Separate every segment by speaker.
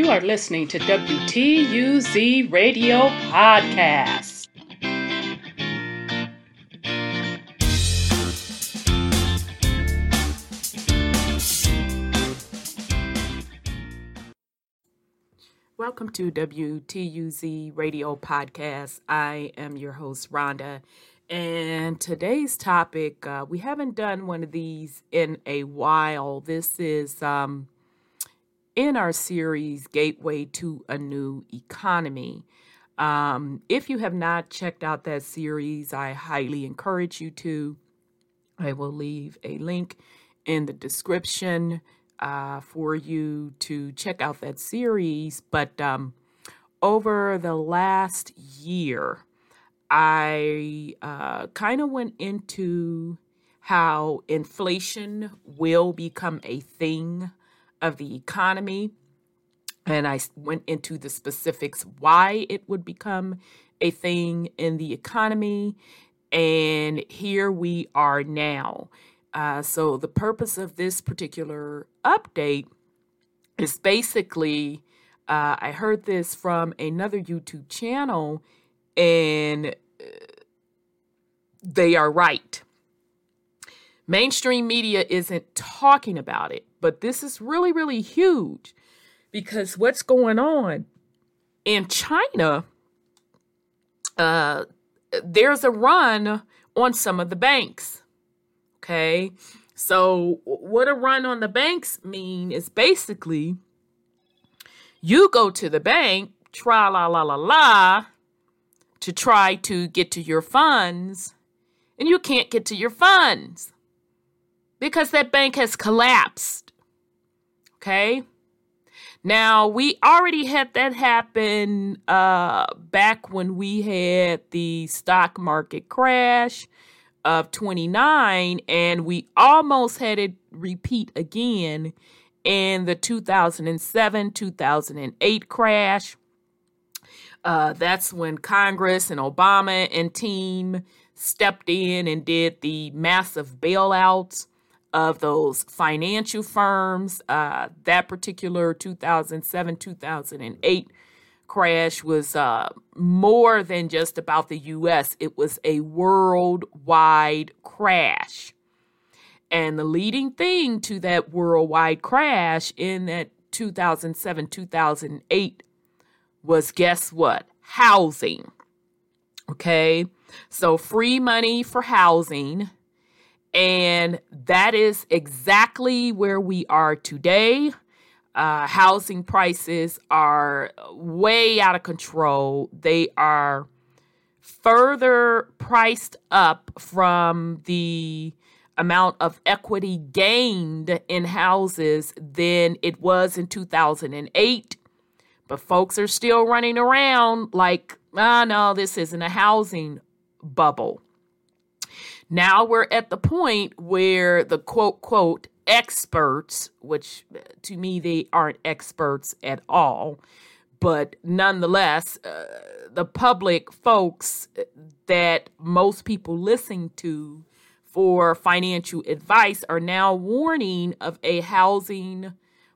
Speaker 1: You are listening to WTUZ Radio Podcast. Welcome to WTUZ Radio Podcast. I am your host, Rhonda. And today's topic, uh, we haven't done one of these in a while. This is um, in our series, Gateway to a New Economy. Um, if you have not checked out that series, I highly encourage you to. I will leave a link in the description uh, for you to check out that series. But um, over the last year, I uh, kind of went into how inflation will become a thing of the economy. And I went into the specifics why it would become a thing in the economy. And here we are now. Uh, so, the purpose of this particular update is basically uh, I heard this from another YouTube channel, and uh, they are right. Mainstream media isn't talking about it, but this is really, really huge because what's going on in China, uh, there's a run on some of the banks Okay. So, what a run on the banks mean is basically you go to the bank, tra la la la la, to try to get to your funds, and you can't get to your funds because that bank has collapsed. Okay. Now, we already had that happen uh, back when we had the stock market crash of 29, and we almost had it repeat again in the 2007 2008 crash. Uh, that's when Congress and Obama and team stepped in and did the massive bailouts of those financial firms. Uh, that particular 2007 2008 crash was uh, more than just about the US, it was a worldwide crash. And the leading thing to that worldwide crash in that 2007 2008 was guess what? Housing. Okay. So free money for housing. And that is exactly where we are today. Uh, housing prices are way out of control. They are further priced up from the amount of equity gained in houses than it was in 2008. But folks are still running around like, oh, no, this isn't a housing bubble. Now we're at the point where the quote, quote, experts, which uh, to me they aren't experts at all, but nonetheless, uh, the public folks that most people listen to for financial advice are now warning of a housing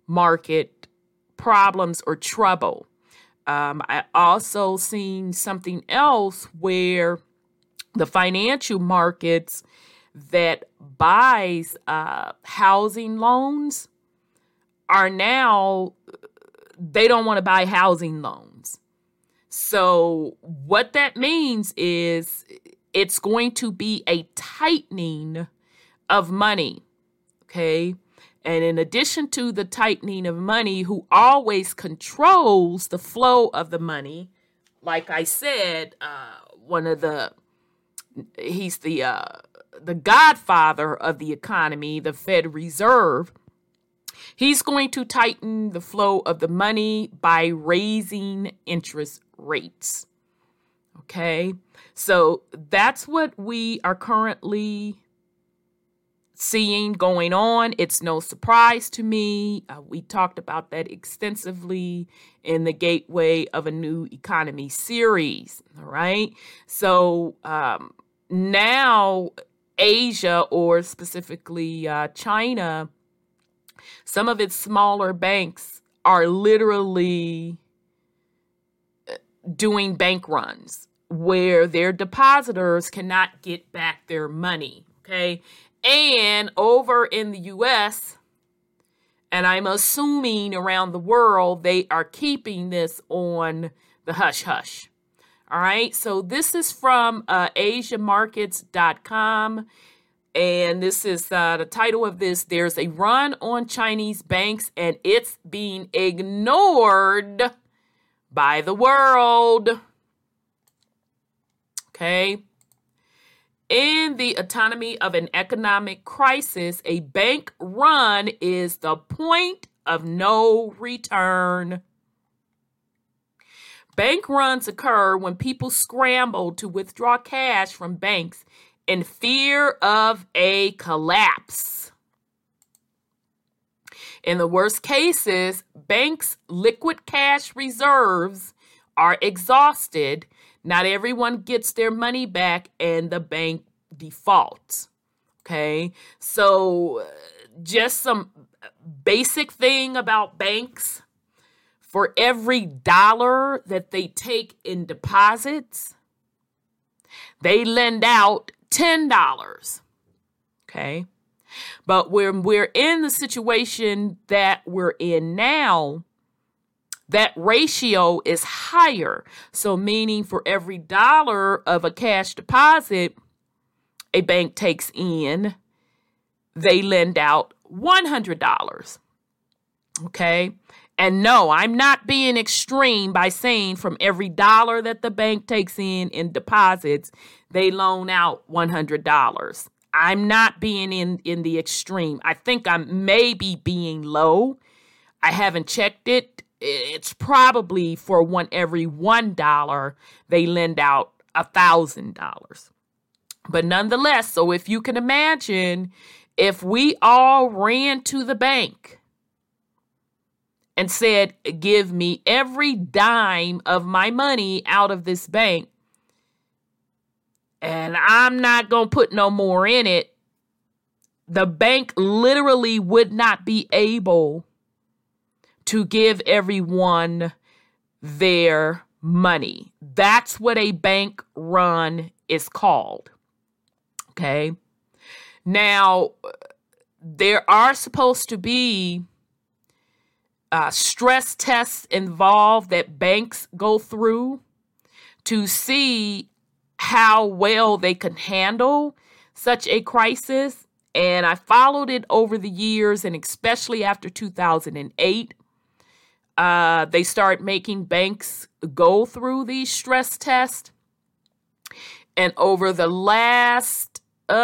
Speaker 1: market problems or trouble. Um, I also seen something else where the financial markets that buys uh, housing loans are now they don't want to buy housing loans. So what that means is it's going to be a tightening of money. Okay? And in addition to the tightening of money, who always controls the flow of the money, like I said, uh, one of the he's the uh, the godfather of the economy, the Fed Reserve, he's going to tighten the flow of the money by raising interest rates. Okay, so that's what we are currently seeing going on. It's no surprise to me. Uh, we talked about that extensively in the Gateway of a New Economy series. All right, so um, now Asia or specifically uh, China, some of its smaller banks are literally uh, doing bank runs where their depositors cannot get back their money. Okay. And over in the US, and I'm assuming around the world, they are keeping this on the hush hush. All right. So this is from uh, AsiaMarkets.com. And this is uh, the title of this. There's a run on Chinese banks, and it's being ignored by the world. Okay. In the autonomy of an economic crisis, a bank run is the point of no return. Bank runs occur when people scramble to withdraw cash from banks in fear of a collapse. In the worst cases, banks' liquid cash reserves are exhausted. Not everyone gets their money back, and the bank defaults. Okay, so uh, just some basic thing about banks for every dollar that they take in deposits, they lend out $10. Okay. But when we're in the situation that we're in now, that ratio is higher. So, meaning for every dollar of a cash deposit a bank takes in, they lend out $100. Okay. And no, I'm not being extreme by saying from every dollar that the bank takes in in deposits, they loan out $100. I'm not being in in the extreme. I think I'm maybe being low. I haven't checked it. It's probably for one every one dollar they lend out a thousand dollars. But nonetheless, so if you can imagine, if we all ran to the bank and said, Give me every dime of my money out of this bank, and I'm not going to put no more in it, the bank literally would not be able to give everyone their money. That's what a bank run is called. Okay. Now, there are supposed to be uh, stress tests involved that banks go through to see how well they can handle such a crisis. And I followed it over the years, and especially after 2008. Uh, they start making banks go through these stress tests. And over the last, uh,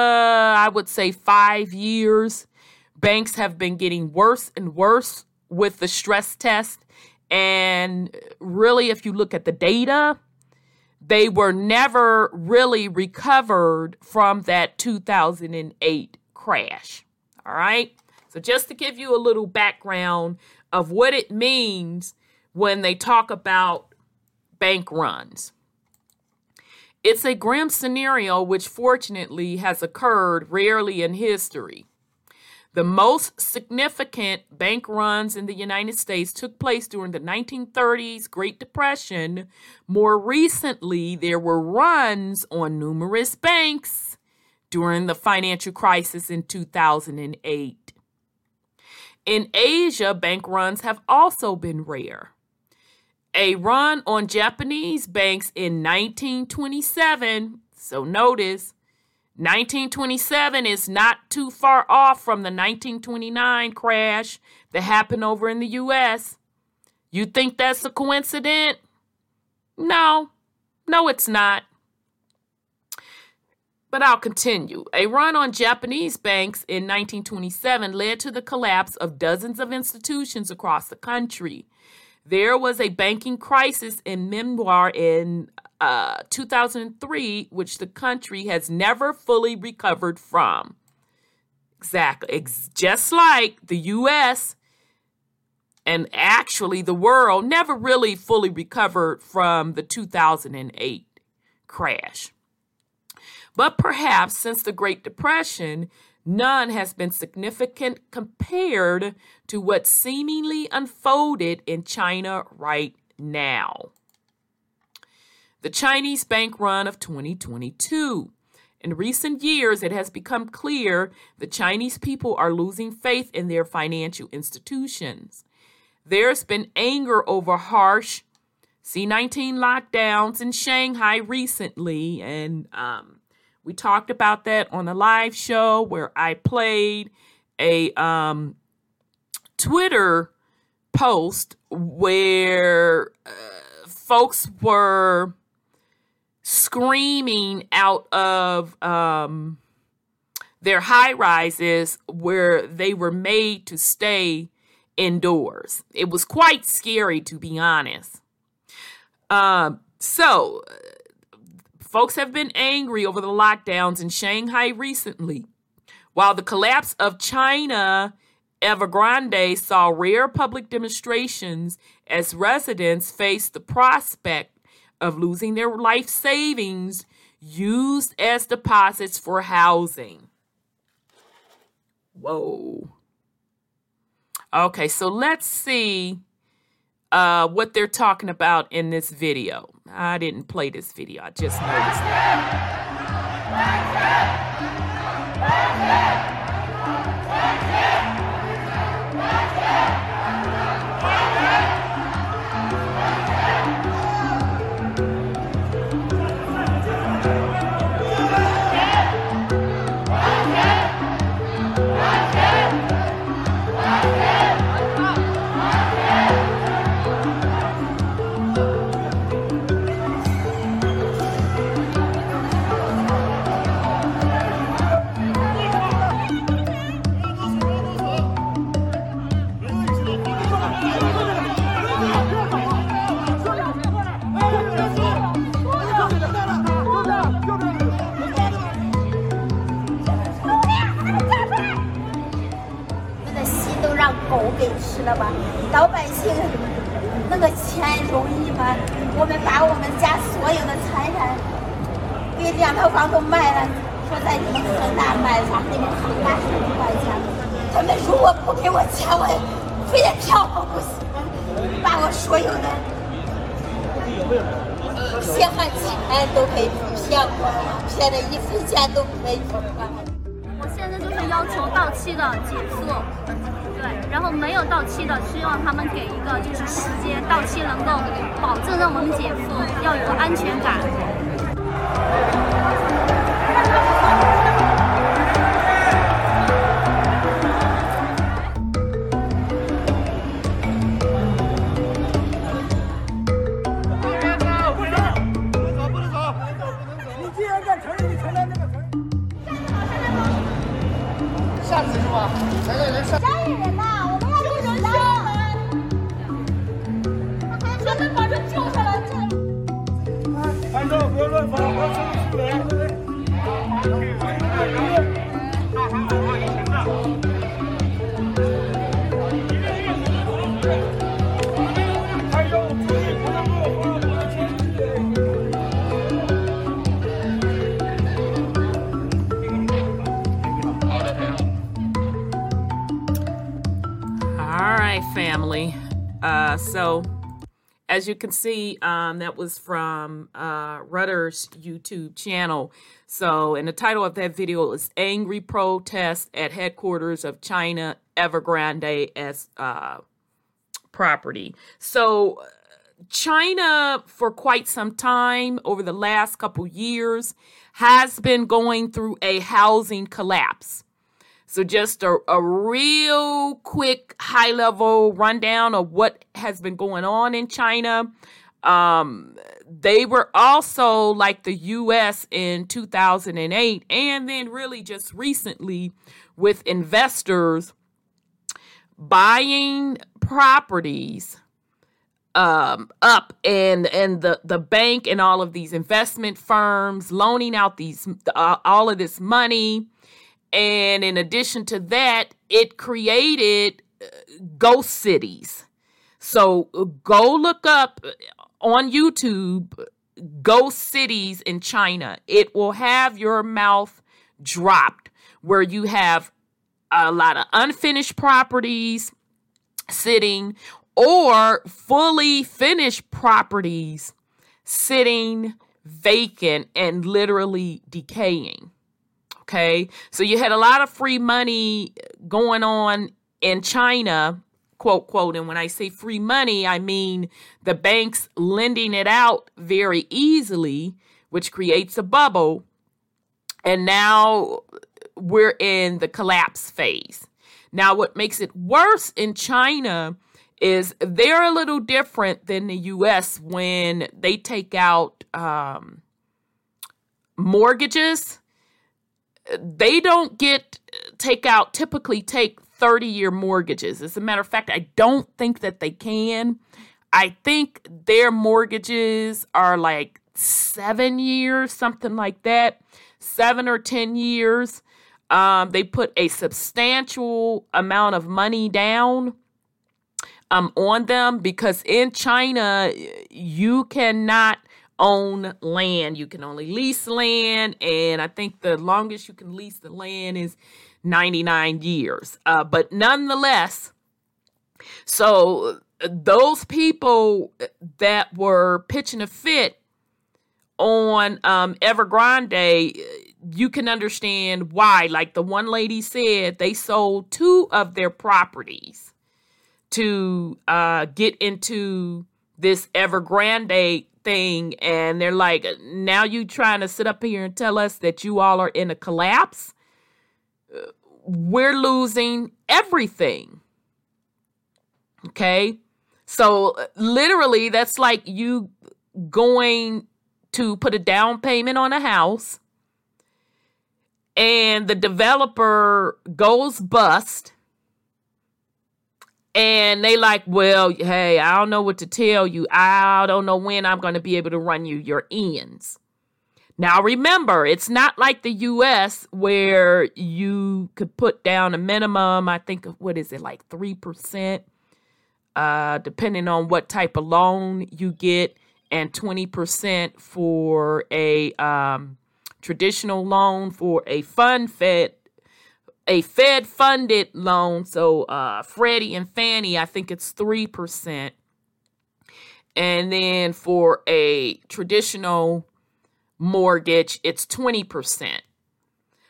Speaker 1: I would say five years, banks have been getting worse and worse with the stress test. And really, if you look at the data, they were never really recovered from that 2008 crash. All right. So, just to give you a little background of what it means when they talk about bank runs. It's a grim scenario which fortunately has occurred rarely in history. The most significant bank runs in the United States took place during the 1930s Great Depression. More recently, there were runs on numerous banks during the financial crisis in 2008. In Asia, bank runs have also been rare. A run on Japanese banks in 1927, so notice 1927 is not too far off from the 1929 crash that happened over in the US. You think that's a coincidence? No, no, it's not. But I'll continue. A run on Japanese banks in 1927 led to the collapse of dozens of institutions across the country. There was a banking crisis in Myanmar in uh, 2003, which the country has never fully recovered from. Exactly. It's just like the US and actually the world never really fully recovered from the 2008 crash. But perhaps since the Great Depression, none has been significant compared to what seemingly unfolded in China right now. The Chinese bank run of 2022. In recent years, it has become clear the Chinese people are losing faith in their financial institutions. There's been anger over harsh C19 lockdowns in Shanghai recently, and um, we talked about that on a live show where I played a um, Twitter post where uh, folks were screaming out of um, their high rises where they were made to stay indoors. It was quite scary, to be honest. Um, so, folks have been angry over the lockdowns in Shanghai recently. While the collapse of China Evergrande saw rare public demonstrations as residents faced the prospect of losing their life savings used as deposits for housing. Whoa. Okay, so let's see uh, what they're talking about in this video. I didn't play this video, I just noticed that.
Speaker 2: 知道吧？老百姓那个钱容易吗？我们把我们家所有的财产给两套房都卖了，说在你们河南买房，你们恒大是五百家，他们如果不给我钱，我非得跳楼不行，把我所有的血汗钱都给骗过，骗的一分钱都没有。
Speaker 3: 我
Speaker 2: 现在就是要求到期的结束。对，然后没有到期的，希望他们给一个就是时间到期能够保证让我们解付，要有安全感。
Speaker 1: As you can see, um, that was from uh, Reuters' YouTube channel. So, and the title of that video is Angry Protest at Headquarters of China Evergrande as uh, Property. So, China, for quite some time over the last couple years, has been going through a housing collapse. So, just a, a real quick high level rundown of what has been going on in China. Um, they were also like the US in 2008, and then really just recently with investors buying properties um, up and and the the bank and all of these investment firms loaning out these uh, all of this money and in addition to that, it created uh, ghost cities. So uh, go look up uh, on YouTube ghost cities in China. It will have your mouth dropped where you have a lot of unfinished properties sitting or fully finished properties sitting vacant and literally decaying. Okay. So you had a lot of free money going on in China, quote, quote. And when I say free money, I mean the banks lending it out very easily, which creates a bubble. And now we're in the collapse phase. Now, what makes it worse in China is they're a little different than the US when they take out um, mortgages. They don't get take out typically take 30 year mortgages. As a matter of fact, I don't think that they can. I think their mortgages are like seven years, something like that, seven or 10 years. Um, they put a substantial amount of money down um, on them because in China, you cannot own land. You can only lease land. And I think the longest you can lease the land is 99 years. Uh, but nonetheless, so those people that were pitching a fit on um, Evergrande, you can understand why. Like the one lady said, they sold two of their properties to uh, get into this Evergrande thing, and they're like, now you trying to sit up here and tell us that you all are in a collapse? We're losing everything. Okay. So literally, that's like you going to put a down payment on a house and the developer goes bust and they like well hey i don't know what to tell you. I don't know when i'm going to be able to run you your ends. Now remember it's not like the us where you could put down a minimum i think what is it like 3% uh, depending on what type of loan you get and 20% for a um, traditional loan for a fund fed a Fed funded loan. So uh, Freddie and Fannie, I think it's 3%. And then for a traditional mortgage, it's 20%.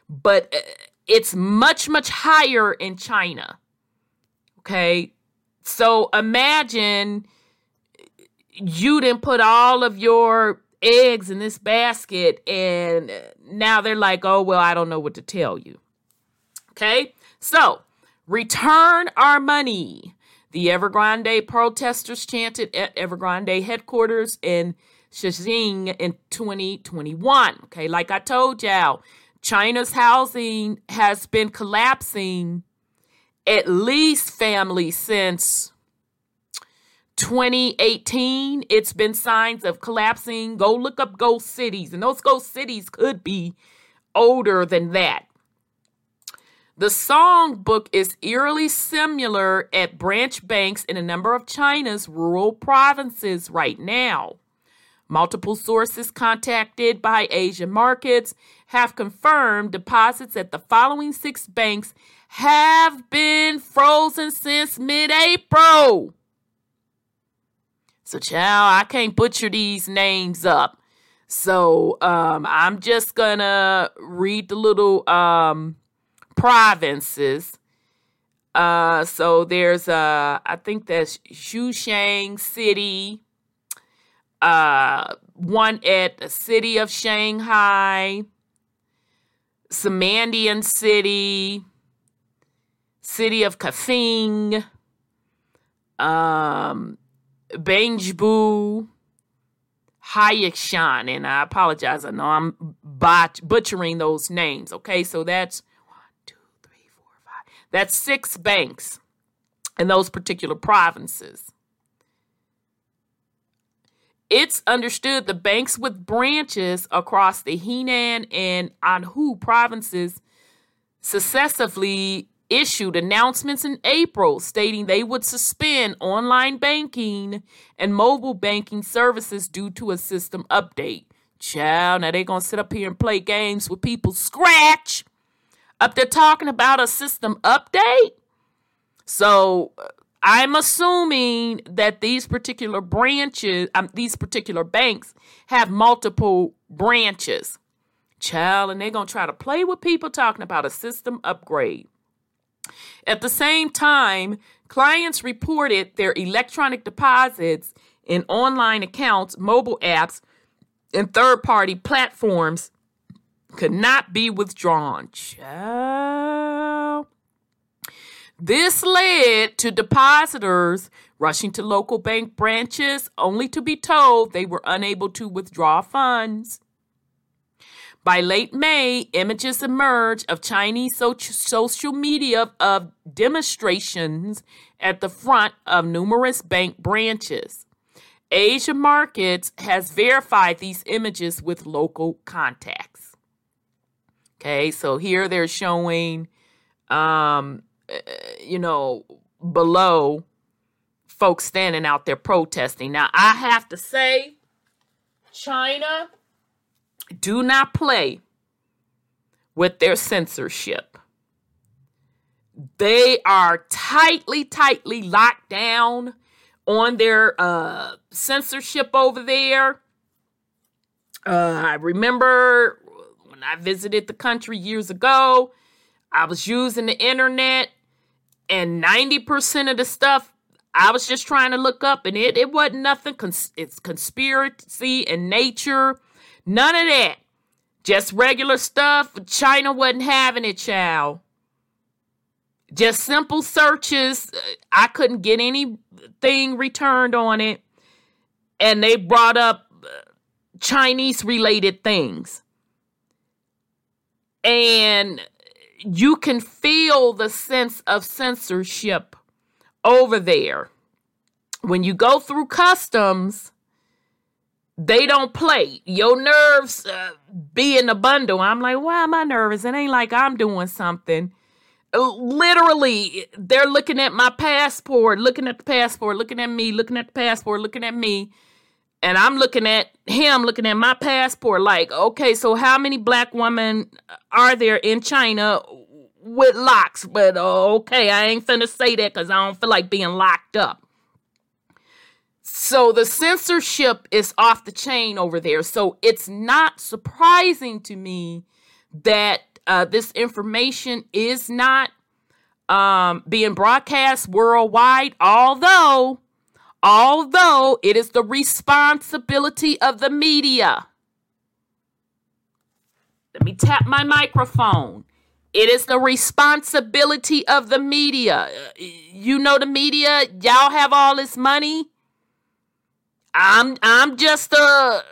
Speaker 1: But uh, it's much, much higher in China. Okay. So imagine you didn't put all of your eggs in this basket and now they're like, oh, well, I don't know what to tell you. Okay, so return our money. The Evergrande protesters chanted at Evergrande headquarters in Shenzhen in 2021. Okay, like I told y'all, China's housing has been collapsing at least family since 2018, it's been signs of collapsing. Go look up ghost cities, and those ghost cities could be older than that. The song book is eerily similar at branch banks in a number of China's rural provinces right now. Multiple sources contacted by Asian markets have confirmed deposits at the following six banks have been frozen since mid April. So, child, I can't butcher these names up. So, um, I'm just gonna read the little um, provinces. Uh, so there's uh, I think that's Shushang City. Uh, one at the city of Shanghai, Samandian City, city of Kafing, um, Bangbu, Hayakshan, and I apologize. I know I'm bot- butchering those names. Okay, so that's one, two, three, four, five. That's six banks in those particular provinces. It's understood the banks with branches across the Henan and Anhui provinces successively issued announcements in April stating they would suspend online banking and mobile banking services due to a system update. Child, now they're going to sit up here and play games with people. scratch. Up there talking about a system update. So uh, I'm assuming that these particular branches, um, these particular banks have multiple branches. Child, and they're going to try to play with people talking about a system upgrade. At the same time, clients reported their electronic deposits in online accounts, mobile apps, and third party platforms could not be withdrawn. Child. This led to depositors rushing to local bank branches only to be told they were unable to withdraw funds. By late May, images emerged of Chinese social media of demonstrations at the front of numerous bank branches. Asia Markets has verified these images with local contacts. Okay, so here they're showing, um, you know, below folks standing out there protesting. Now, I have to say, China, do not play with their censorship. They are tightly, tightly locked down on their uh, censorship over there. Uh, I remember when I visited the country years ago, I was using the internet, and 90% of the stuff I was just trying to look up, and it, it wasn't nothing. Cons- it's conspiracy and nature. None of that. Just regular stuff. China wasn't having it, child just simple searches. I couldn't get anything returned on it. And they brought up uh, Chinese related things. And you can feel the sense of censorship over there. When you go through customs, they don't play. Your nerves uh, be in a bundle. I'm like, why am I nervous? It ain't like I'm doing something literally they're looking at my passport looking at the passport looking at me looking at the passport looking at me and i'm looking at him looking at my passport like okay so how many black women are there in china with locks? But uh, okay i ain't finna say that because i don't feel like being locked up. So the censorship is off the chain over there. So it's not surprising to me that uh, this information is not um, being broadcast worldwide, although, although it is the responsibility of the media. Let me tap my microphone. It is the responsibility of the media. Uh, you know the media, y'all have all this money. I'm I'm just a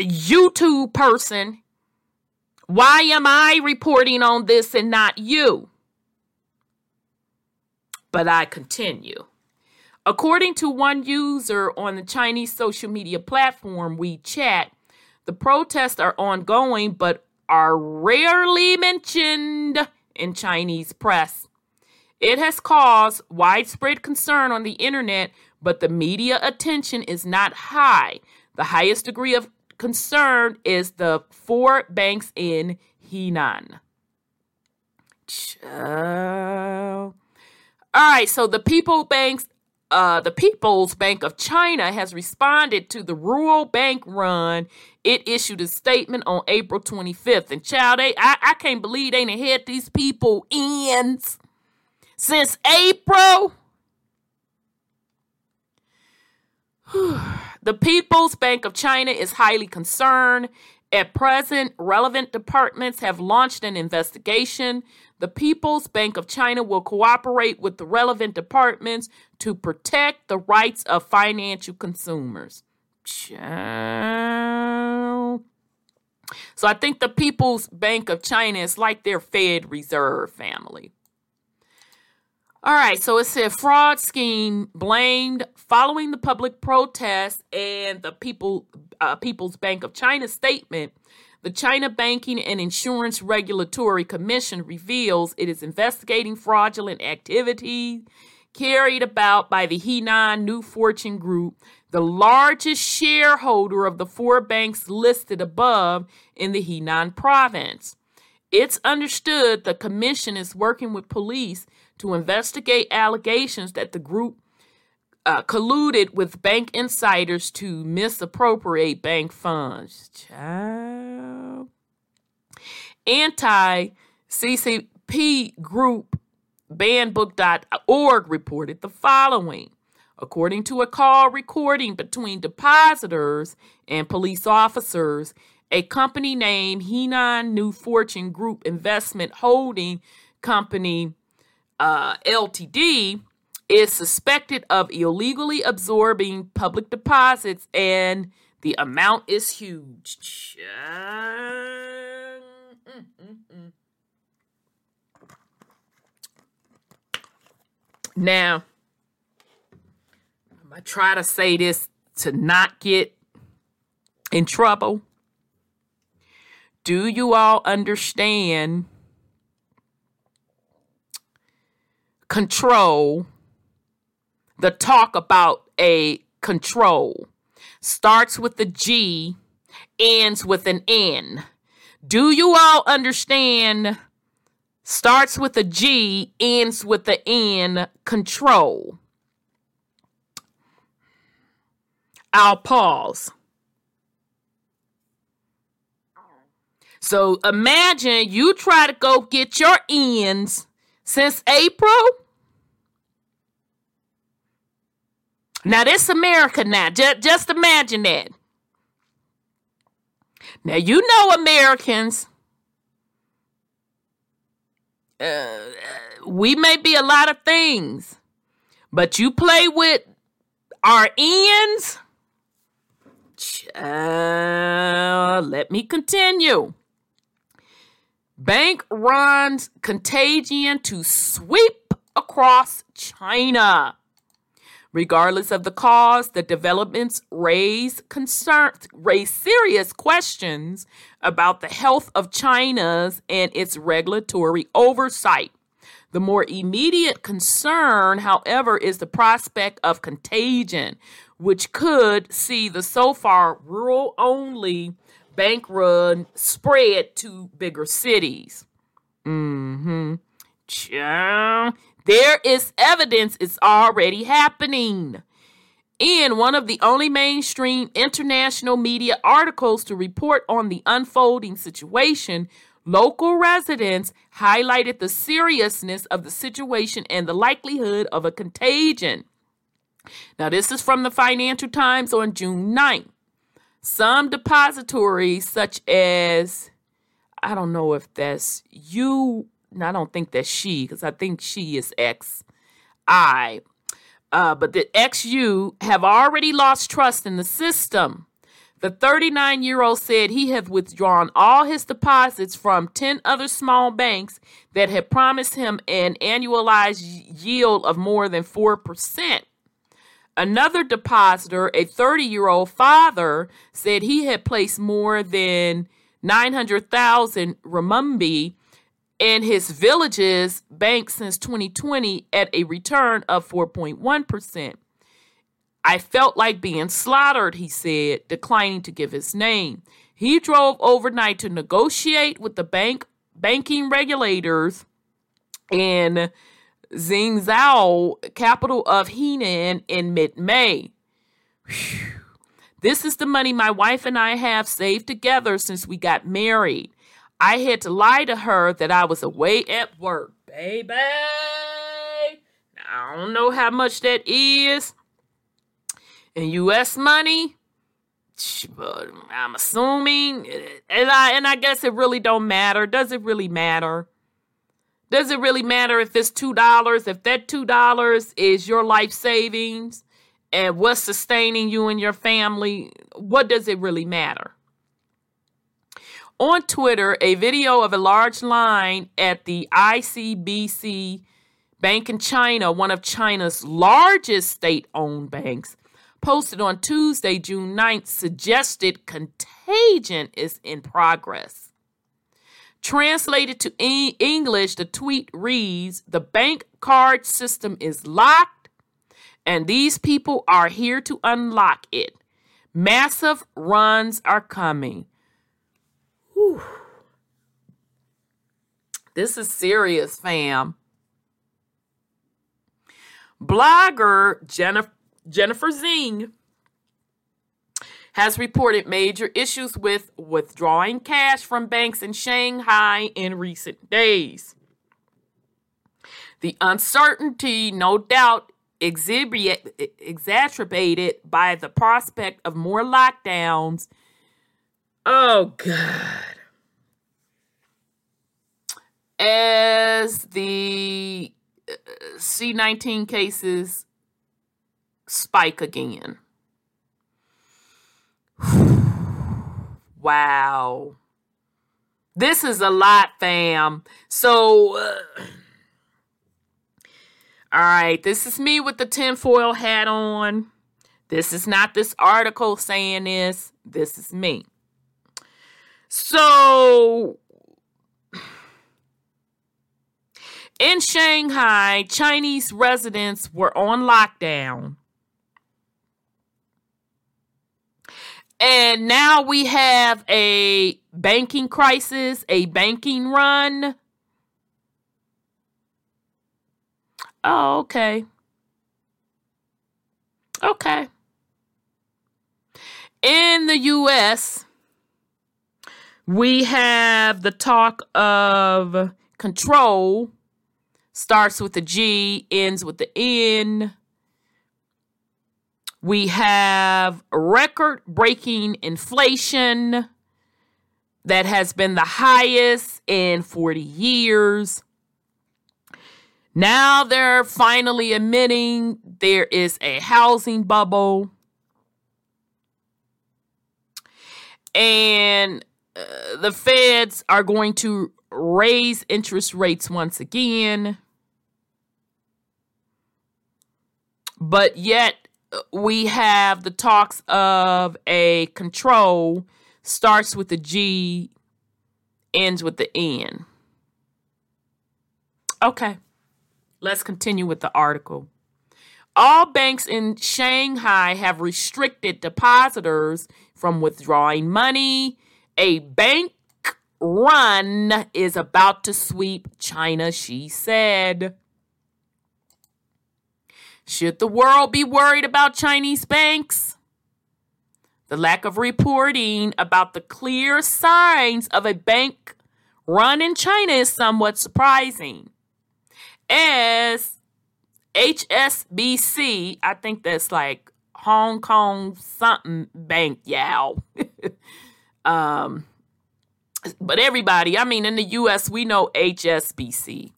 Speaker 1: YouTube person why am I reporting on this and not you? But I continue. According to one user on the Chinese social media platform WeChat, the protests are ongoing but are rarely mentioned in Chinese press. It has caused widespread concern on the internet, but the media attention is not high. The highest degree of concern is the four banks in Henan. All right, so the People Banks, uh, the People's Bank of China has responded to the rural bank run. It issued a statement on April 25th. And child, they, I, I can't believe they ain't had these people in since April. The People's Bank of China is highly concerned. At present, relevant departments have launched an investigation. The People's Bank of China will cooperate with the relevant departments to protect the rights of financial consumers. So I think the People's Bank of China is like their Fed Reserve family. All right, so it said fraud scheme blamed following the public protest and the people uh, People's Bank of China statement. The China Banking and Insurance Regulatory Commission reveals it is investigating fraudulent activity carried about by the Henan New Fortune Group, the largest shareholder of the four banks listed above in the Henan province. It's understood the commission is working with police to investigate allegations that the group uh, colluded with bank insiders to misappropriate bank funds. Child. Anti CCP group bannedbook.org reported the following. According to a call recording between depositors and police officers, a company named Henan New Fortune Group Investment Holding Company uh, Ltd is suspected of illegally absorbing public deposits and the amount is huge. Now, I'm going to try to say this to not get in trouble. Do you all understand control? The talk about a control starts with a G, ends with an N. Do you all understand? Starts with a G, ends with the N, control. I'll pause. So imagine you try to go get your ends since April. Now this America now. Just, just imagine that. Now you know Americans. Uh, we may be a lot of things, but you play with our ends. Uh, let me continue. Bank runs contagion to sweep across China. Regardless of the cause, the developments raise concerns, raise serious questions about the health of China's and its regulatory oversight. The more immediate concern, however, is the prospect of contagion, which could see the so far rural only bank run spread to bigger cities. Mm-hmm. There is evidence it's already happening. In one of the only mainstream international media articles to report on the unfolding situation, local residents highlighted the seriousness of the situation and the likelihood of a contagion. Now, this is from the Financial Times on June 9th. Some depositories, such as, I don't know if that's you, I don't think that's she, because I think she is X I, uh, but the XU have already lost trust in the system. The 39 year old said he had withdrawn all his deposits from 10 other small banks that had promised him an annualized yield of more than 4%. Another depositor, a 30 year old father, said he had placed more than 900,000 renminbi in his village's bank since 2020 at a return of 4.1%. I felt like being slaughtered, he said, declining to give his name. He drove overnight to negotiate with the bank banking regulators in Zhengzhou, capital of Henan, in mid-May. This is the money my wife and I have saved together since we got married. I had to lie to her that I was away at work, baby. I don't know how much that is in U.S. money, but I'm assuming, and I and I guess it really don't matter. Does it really matter? Does it really matter if it's two dollars? If that two dollars is your life savings and what's sustaining you and your family, what does it really matter? On Twitter, a video of a large line at the ICBC Bank in China, one of China's largest state owned banks, posted on Tuesday, June 9th, suggested contagion is in progress. Translated to e- English, the tweet reads The bank card system is locked, and these people are here to unlock it. Massive runs are coming. Whew. This is serious, fam. Blogger Jennifer, Jennifer Zeng has reported major issues with withdrawing cash from banks in Shanghai in recent days. The uncertainty, no doubt, exacerbated by the prospect of more lockdowns. Oh, God. As the uh, C19 cases spike again. wow. This is a lot, fam. So, uh, all right, this is me with the tinfoil hat on. This is not this article saying this. This is me. So, in Shanghai, Chinese residents were on lockdown And now we have a banking crisis, a banking run. Oh, okay. Okay. In the US, we have the talk of control, starts with the G, ends with the N. We have record breaking inflation that has been the highest in 40 years. Now they're finally admitting there is a housing bubble. And the feds are going to raise interest rates once again. But yet, we have the talks of a control starts with a G, ends with the N. Okay, let's continue with the article. All banks in Shanghai have restricted depositors from withdrawing money. A bank run is about to sweep China, she said. Should the world be worried about Chinese banks? The lack of reporting about the clear signs of a bank run in China is somewhat surprising. As HSBC, I think that's like Hong Kong something bank, yow. um, but everybody, I mean, in the US, we know HSBC.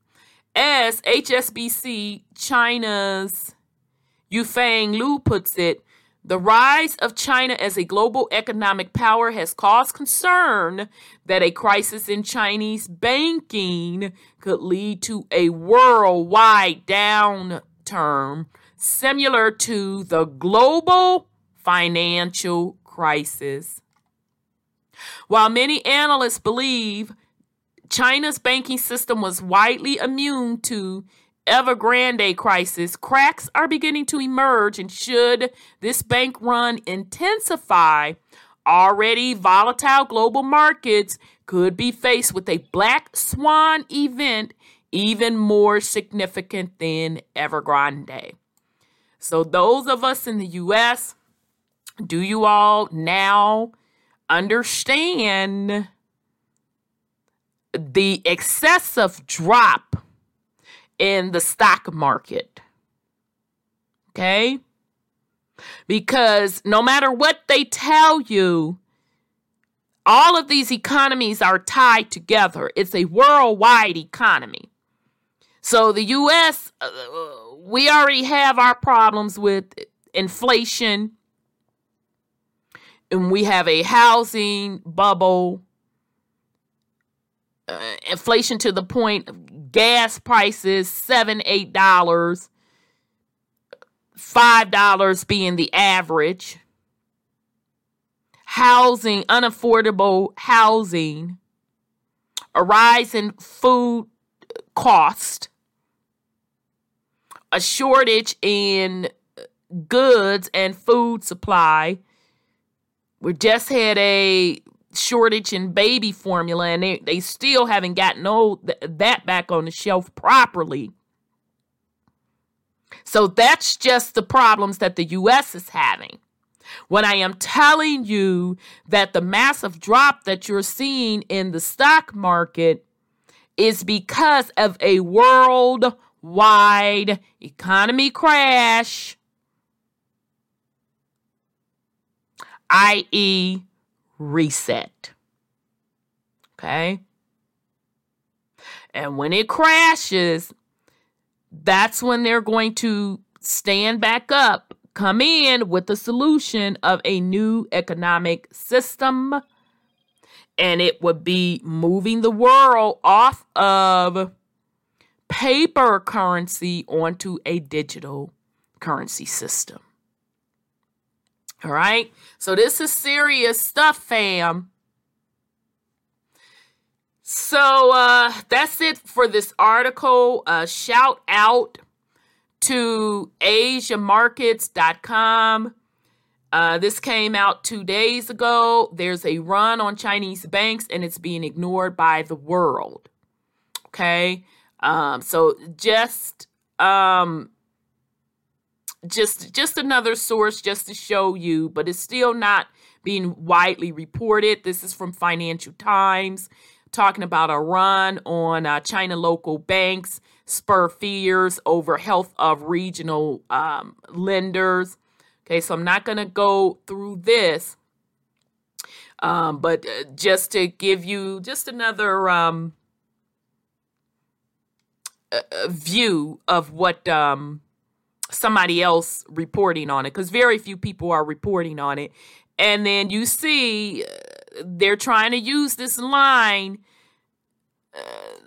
Speaker 1: As HSBC, China's Yufeng Liu puts it, the rise of China as a global economic power has caused concern that a crisis in Chinese banking could lead to a worldwide downturn similar to the global financial crisis. While many analysts believe China's banking system was widely immune to Evergrande crisis, cracks are beginning to emerge, and should this bank run intensify, already volatile global markets could be faced with a black swan event even more significant than Evergrande. So, those of us in the US, do you all now understand the excessive drop? in the stock market. Okay? Because no matter what they tell you, all of these economies are tied together. It's a worldwide economy. So the US, uh, we already have our problems with inflation, and we have a housing bubble, uh, inflation to the point of gas prices seven, eight dollars, five dollars being the average. Housing, unaffordable housing, a rise in food cost, a shortage in goods and food supply. We just had a shortage in baby formula and they, they still haven't gotten old, that back on the shelf properly. So that's just the problems that the US is having. When I am telling you that the massive drop that you're seeing in the stock market is because of a worldwide economy crash, i.e., reset. Okay? And when it crashes, that's when they're going to stand back up, come in with the solution of a new economic system. And it would be moving the world off of paper currency onto a digital currency system. All right. So this is serious stuff, fam. So uh, that's it for this article. Uh, shout out to AsiaMarkets.com. Uh, this came out two days ago. There's a run on Chinese banks and it's being ignored by the world. Okay. Um, so just um, just just another source just to show you, but it's still not being widely reported. This is from Financial Times talking about a run on uh, China local banks spur fears over health of regional um, lenders. Okay, so I'm not going to go through this, um, but uh, just to give you just another um, view of what um, somebody else reporting on it, because very few people are reporting on it. And then you see uh, they're trying to use this line, uh,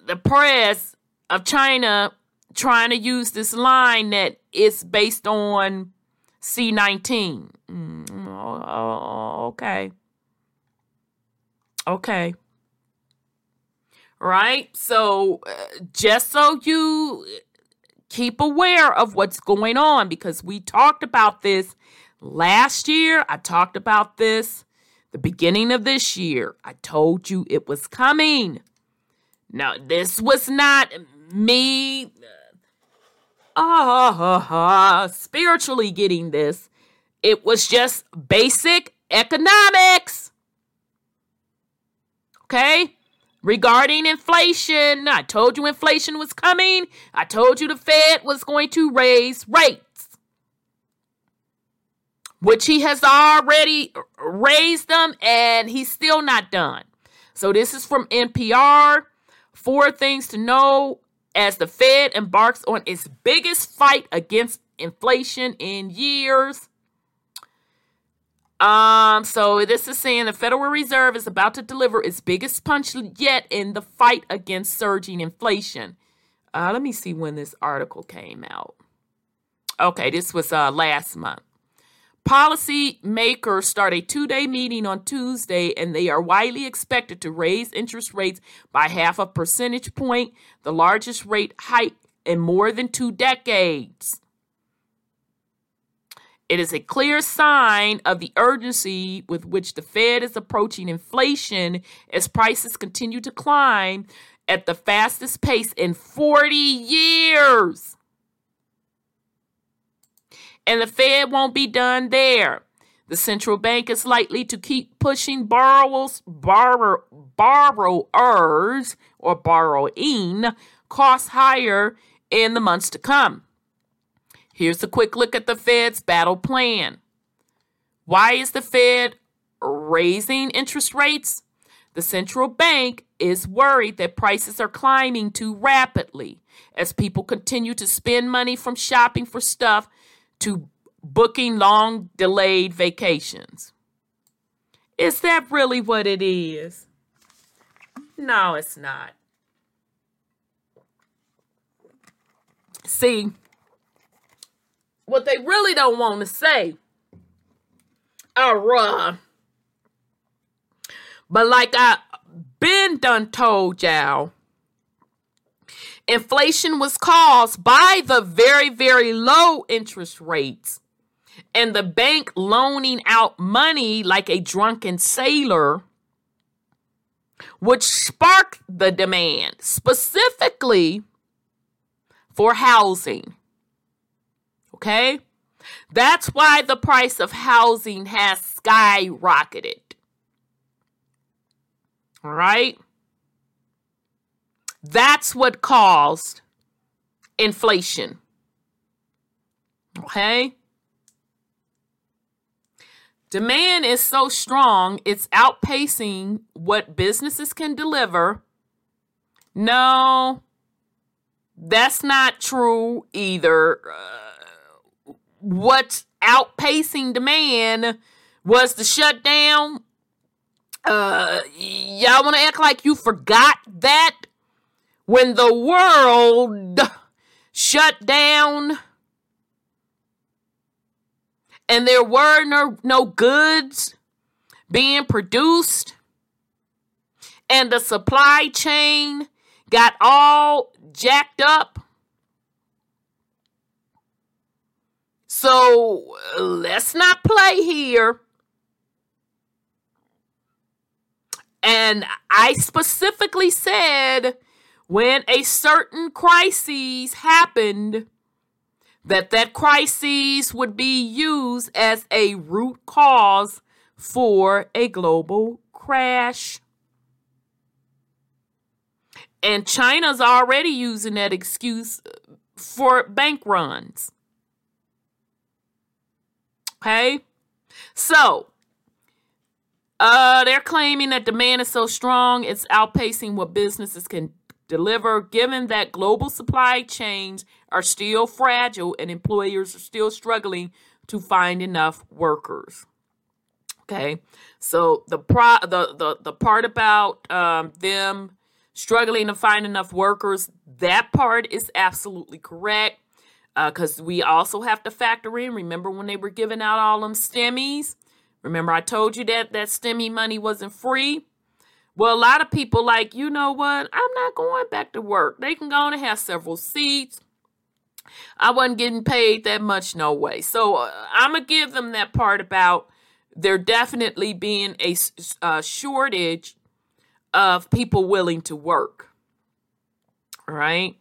Speaker 1: the press of China trying to use this line that it's based on C19. Mm, oh, okay. Okay. Right? So, uh, just so you keep aware of what's going on because we talked about this last year. I talked about this the beginning of this year. I told you it was coming. Now, this was not me uh, uh, spiritually getting this. It was just basic economics. Okay? Regarding inflation, I told you inflation was coming. I told you the Fed was going to raise rates, which he has already raised them and he's still not done. So, this is from NPR. Four things to know as the Fed embarks on its biggest fight against inflation in years. Um, so this is saying the Federal Reserve is about to deliver its biggest punch yet in the fight against surging inflation. Uh, let me see when this article came out. Okay, this was uh, last month. Policy makers start a two day meeting on Tuesday, and they are widely expected to raise interest rates by half a percentage point, the largest rate hike in more than two decades. It is a clear sign of the urgency with which the Fed is approaching inflation as prices continue to climb at the fastest pace in 40 years. And the Fed won't be done there. The central bank is likely to keep pushing borrowers, borrow, borrowers or borrowing costs higher in the months to come. Here's a quick look at the Fed's battle plan. Why is the Fed raising interest rates? The central bank is worried that prices are climbing too rapidly as people continue to spend money from shopping for stuff to booking long delayed vacations. Is that really what it is? No, it's not. See, what they really don't want to say are uh but like I been done told y'all inflation was caused by the very very low interest rates and the bank loaning out money like a drunken sailor which sparked the demand specifically for housing. Okay? That's why the price of housing has skyrocketed. All right? That's what caused inflation. Okay? Demand is so strong, it's outpacing what businesses can deliver. No, that's not true either. Uh, what's outpacing demand was the shutdown. Uh, y'all want to act like you forgot that when the world shut down and there were no, no goods being produced and the supply chain got all jacked up. So let's not play here. And I specifically said when a certain crisis happened, that that crisis would be used as a root cause for a global crash. And China's already using that excuse for bank runs. Okay? So, uh, they're claiming that demand is so strong, it's outpacing what businesses can deliver, given that global supply chains are still fragile and employers are still struggling to find enough workers. Okay, so the pro the the, the part about um, them struggling to find enough workers, that part is absolutely correct. Because uh, we also have to factor in. Remember when they were giving out all them stimmies? Remember I told you that that stimmy money wasn't free. Well, a lot of people like, you know what? I'm not going back to work. They can go and have several seats. I wasn't getting paid that much, no way. So uh, I'm to give them that part about there definitely being a, a shortage of people willing to work. All right.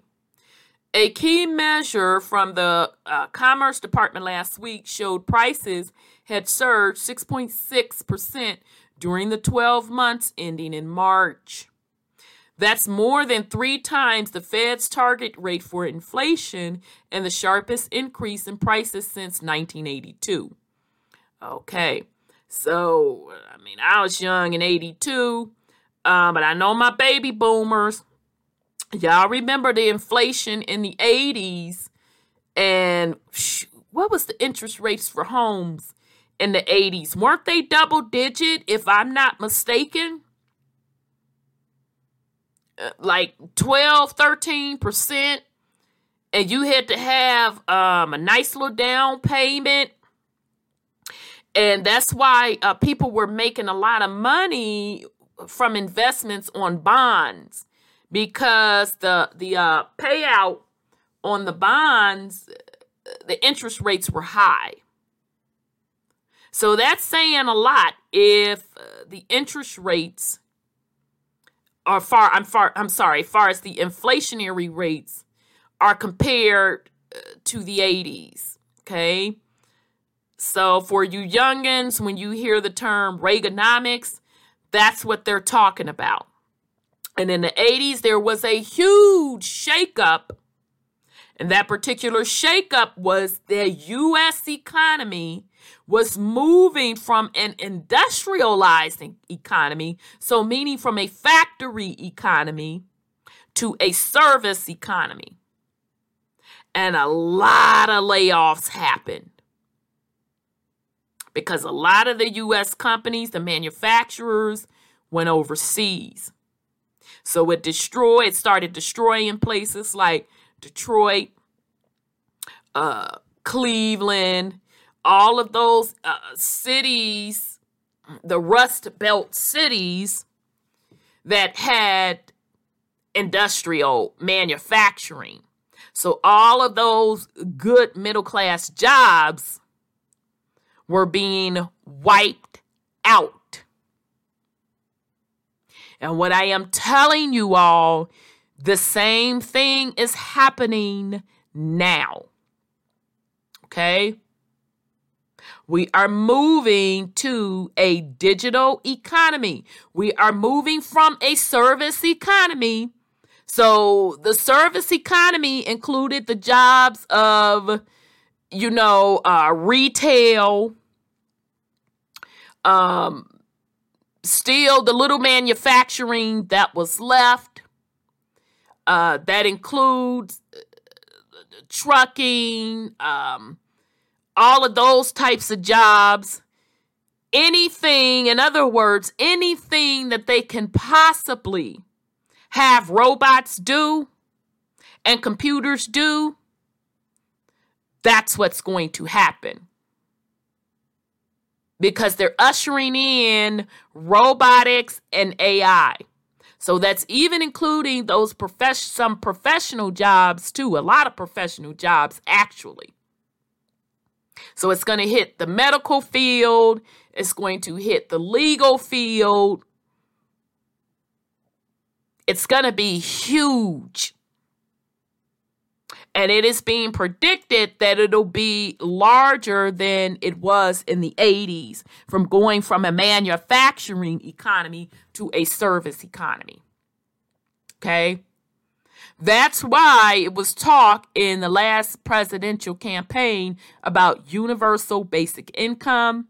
Speaker 1: A key measure from the uh, Commerce Department last week showed prices had surged 6.6% during the 12 months ending in March. That's more than three times the Fed's target rate for inflation and the sharpest increase in prices since 1982. Okay, so I mean, I was young in 82, um, but I know my baby boomers. Y'all remember the inflation in the 80s and what was the interest rates for homes in the 80s? Weren't they double digit, if I'm not mistaken? Uh, like 12, 13%. And you had to have um, a nice little down payment. And that's why uh, people were making a lot of money from investments on bonds because the the uh, payout on the bonds, the interest rates were high. So that's saying a lot if uh, the interest rates are far I'm far I'm sorry, far as the inflationary rates are compared uh, to the 80s, okay? So for you youngins when you hear the term Reaganomics, that's what they're talking about. And in the 80s there was a huge shakeup and that particular shakeup was the US economy was moving from an industrializing economy, so meaning from a factory economy to a service economy. And a lot of layoffs happened because a lot of the US companies, the manufacturers, went overseas. So it destroyed, it started destroying places like Detroit, uh, Cleveland, all of those uh, cities, the Rust Belt cities that had industrial manufacturing. So all of those good middle class jobs were being wiped out. And what I am telling you all, the same thing is happening now. Okay? We are moving to a digital economy. We are moving from a service economy. So the service economy included the jobs of, you know, uh, retail, um, still the little manufacturing that was left. Uh, that includes uh, trucking, um, all of those types of jobs. Anything, in other words, anything that they can possibly have robots do and computers do, that's what's going to happen because they're ushering in robotics and AI. So that's even including those prof- some professional jobs too, a lot of professional jobs actually. So it's going to hit the medical field, it's going to hit the legal field. It's going to be huge. And it is being predicted that it'll be larger than it was in the 80s from going from a manufacturing economy to a service economy. Okay? That's why it was talk in the last presidential campaign about universal basic income.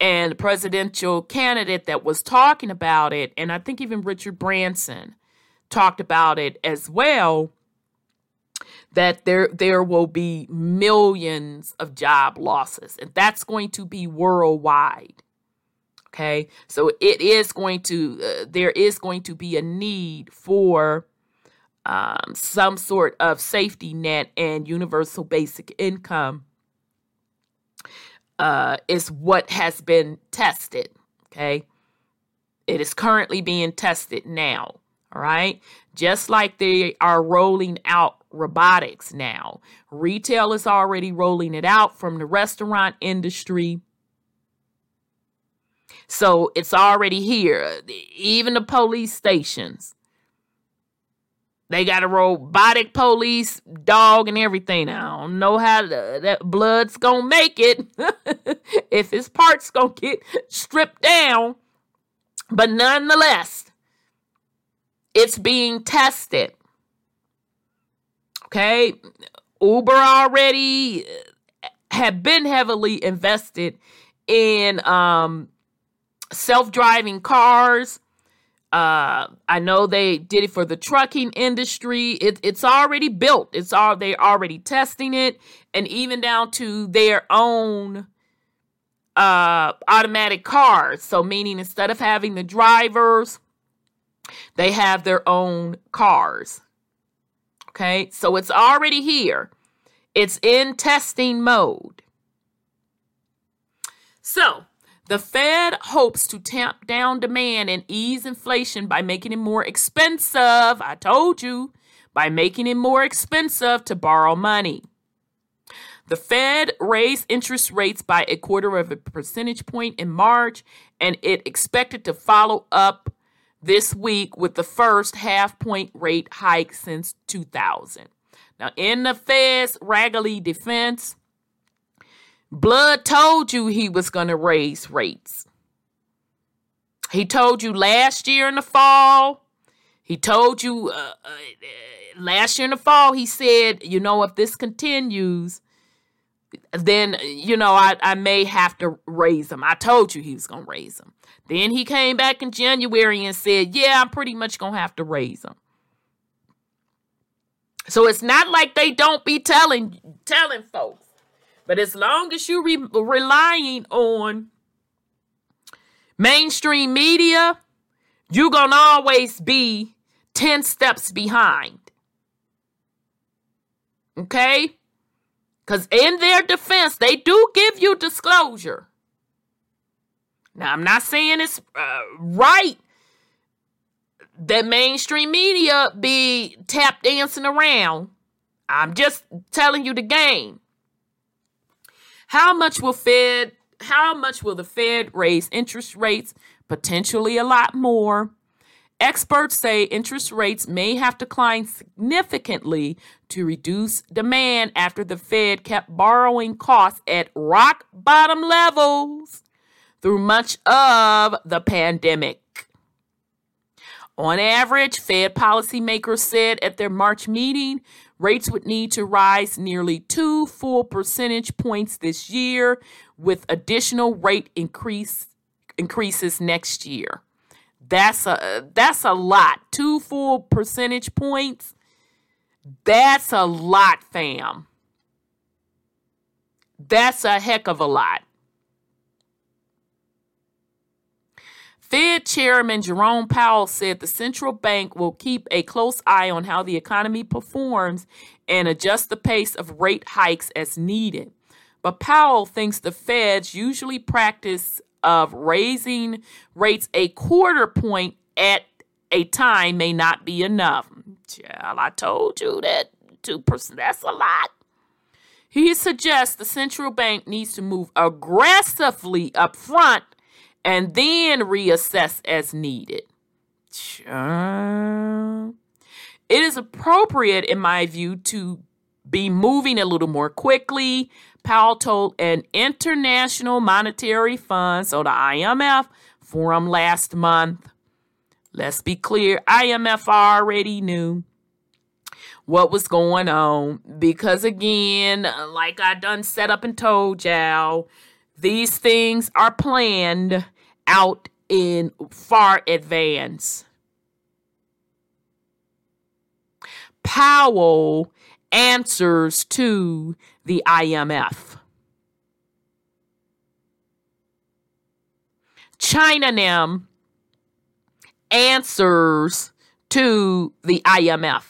Speaker 1: And the presidential candidate that was talking about it, and I think even Richard Branson talked about it as well, that there there will be millions of job losses and that's going to be worldwide okay? So it is going to uh, there is going to be a need for um, some sort of safety net and universal basic income uh, is what has been tested okay? It is currently being tested now all right? Just like they are rolling out robotics now. Retail is already rolling it out from the restaurant industry. So it's already here. Even the police stations. They got a robotic police dog and everything. I don't know how the, that blood's gonna make it. if his parts gonna get stripped down. But nonetheless, it's being tested. Okay. Uber already had been heavily invested in um, self-driving cars. Uh, I know they did it for the trucking industry. It, it's already built. It's all they're already testing it, and even down to their own uh, automatic cars. So, meaning instead of having the drivers, they have their own cars. Okay, so it's already here, it's in testing mode. So, the Fed hopes to tamp down demand and ease inflation by making it more expensive. I told you, by making it more expensive to borrow money. The Fed raised interest rates by a quarter of a percentage point in March, and it expected to follow up this week with the first half point rate hike since 2000. Now, in the Fed's raggedy defense, Blood told you he was going to raise rates. He told you last year in the fall. He told you uh, uh, last year in the fall, he said, you know, if this continues, then, you know, I, I may have to raise them. I told you he was going to raise them. Then he came back in January and said, Yeah, I'm pretty much going to have to raise them. So it's not like they don't be telling telling folks. But as long as you're re- relying on mainstream media, you're going to always be 10 steps behind. Okay? Because in their defense, they do give you disclosure. Now, I'm not saying it's uh, right that mainstream media be tap dancing around. I'm just telling you the game. How much will Fed how much will the Fed raise interest rates? Potentially a lot more. Experts say interest rates may have to climb significantly to reduce demand after the Fed kept borrowing costs at rock bottom levels through much of the pandemic. On average, Fed policymakers said at their March meeting rates would need to rise nearly two full percentage points this year, with additional rate increase increases next year. That's a that's a lot. Two full percentage points. That's a lot, fam. That's a heck of a lot. Fed Chairman Jerome Powell said the central bank will keep a close eye on how the economy performs and adjust the pace of rate hikes as needed. But Powell thinks the Fed's usually practice of raising rates a quarter point at a time may not be enough. Child, I told you that 2%, that's a lot. He suggests the central bank needs to move aggressively up front and then reassess as needed. It is appropriate, in my view, to be moving a little more quickly, Powell told an International Monetary Fund, so the IMF, forum last month. Let's be clear, IMF already knew what was going on because again, like I done set up and told y'all, these things are planned out in far advance. Powell answers to the IMF. China now answers to the IMF.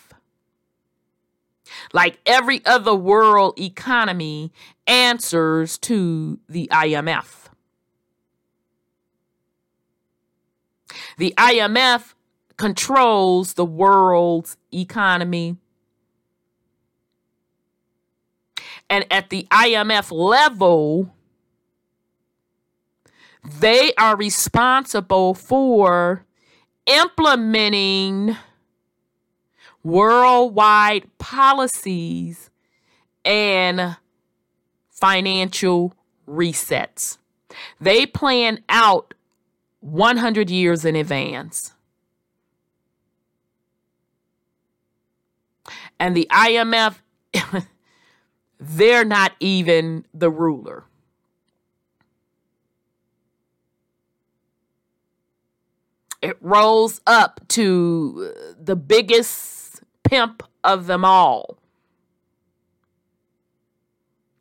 Speaker 1: Like every other world economy answers to the IMF. The IMF controls the world's economy. And at the IMF level, they are responsible for implementing worldwide policies and financial resets. They plan out 100 years in advance. And the IMF they're not even the ruler. It rolls up to the biggest pimp of them all.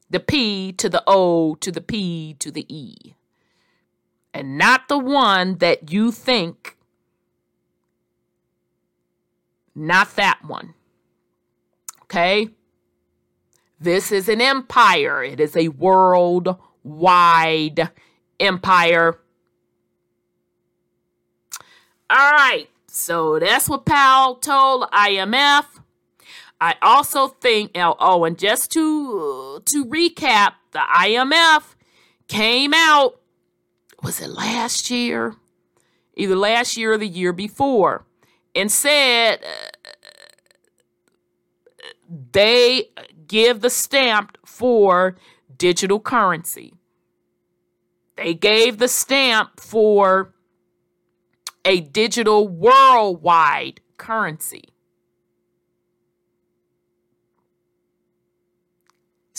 Speaker 1: The P to the O to the P to the E. And not the one that you think. Not that one. Okay? This is an empire, it is a worldwide empire. All right, so that's what Powell told IMF. I also think, oh, and just to to recap, the IMF came out. Was it last year? Either last year or the year before, and said uh, they give the stamp for digital currency. They gave the stamp for a digital worldwide currency.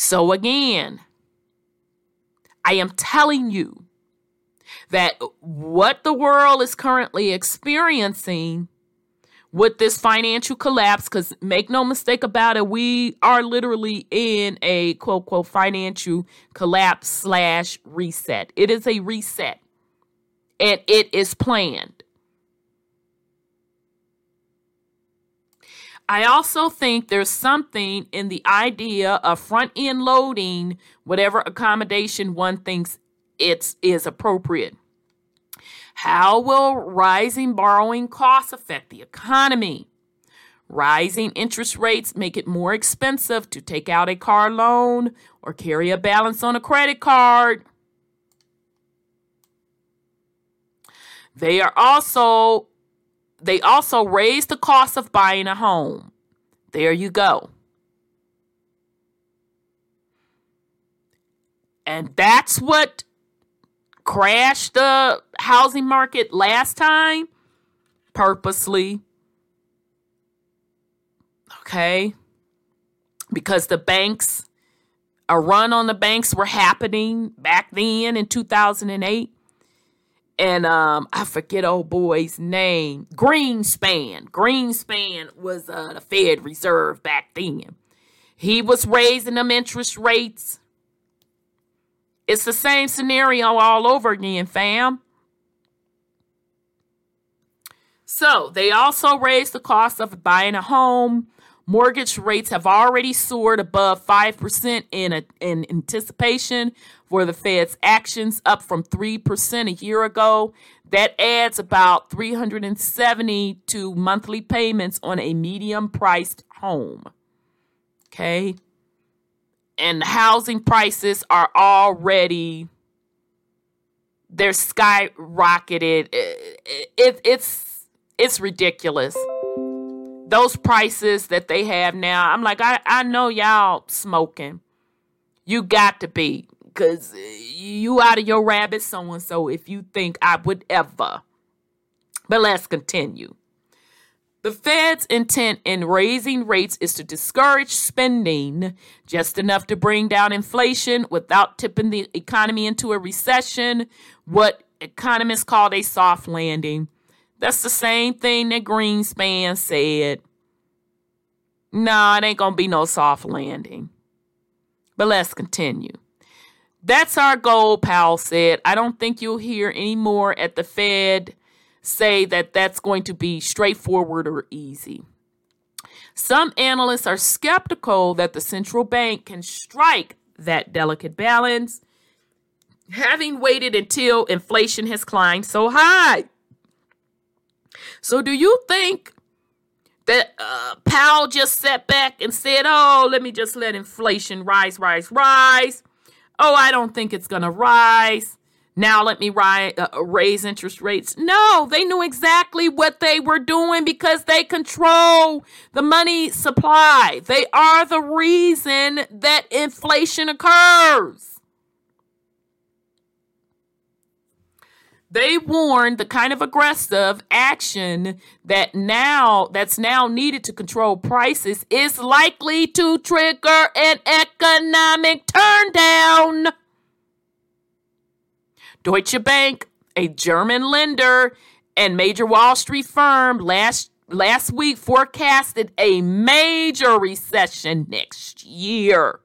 Speaker 1: So, again, I am telling you that what the world is currently experiencing with this financial collapse because make no mistake about it we are literally in a quote quote financial collapse slash reset. It is a reset. And it is planned I also think there's something in the idea of front end loading whatever accommodation one thinks it's is appropriate. How will rising borrowing costs affect the economy? Rising interest rates make it more expensive to take out a car loan or carry a balance on a credit card. They are also they also raise the cost of buying a home. There you go. And that's what crashed the housing market last time purposely. Okay? Because the banks, a run on the banks were happening back then in 2008 and um, I forget old boy's name. Greenspan. Greenspan was uh, the Fed Reserve back then. He was raising them interest rates. It's the same scenario all over again, fam. So they also raised the cost of buying a home. Mortgage rates have already soared above 5% in, a, in anticipation for the Fed's actions, up from 3% a year ago. That adds about 370 to monthly payments on a medium priced home. Okay. And housing prices are already they're skyrocketed. It, it, it's it's ridiculous those prices that they have now, I'm like, I, I know y'all smoking. You got to be, because uh, you out of your rabbit so and so if you think I would ever. But let's continue. The Fed's intent in raising rates is to discourage spending just enough to bring down inflation without tipping the economy into a recession, what economists call a soft landing. That's the same thing that Greenspan said. Nah, it ain't gonna be no soft landing. But let's continue. That's our goal, Powell said. I don't think you'll hear any more at the Fed say that that's going to be straightforward or easy. Some analysts are skeptical that the central bank can strike that delicate balance, having waited until inflation has climbed so high. So, do you think that uh, Powell just sat back and said, "Oh, let me just let inflation rise, rise, rise. Oh, I don't think it's going to rise. Now let me rise, uh, raise interest rates." No, they knew exactly what they were doing because they control the money supply. They are the reason that inflation occurs. They warned the kind of aggressive action that now that's now needed to control prices is likely to trigger an economic turndown. Deutsche Bank, a German lender and major Wall Street firm last last week forecasted a major recession next year.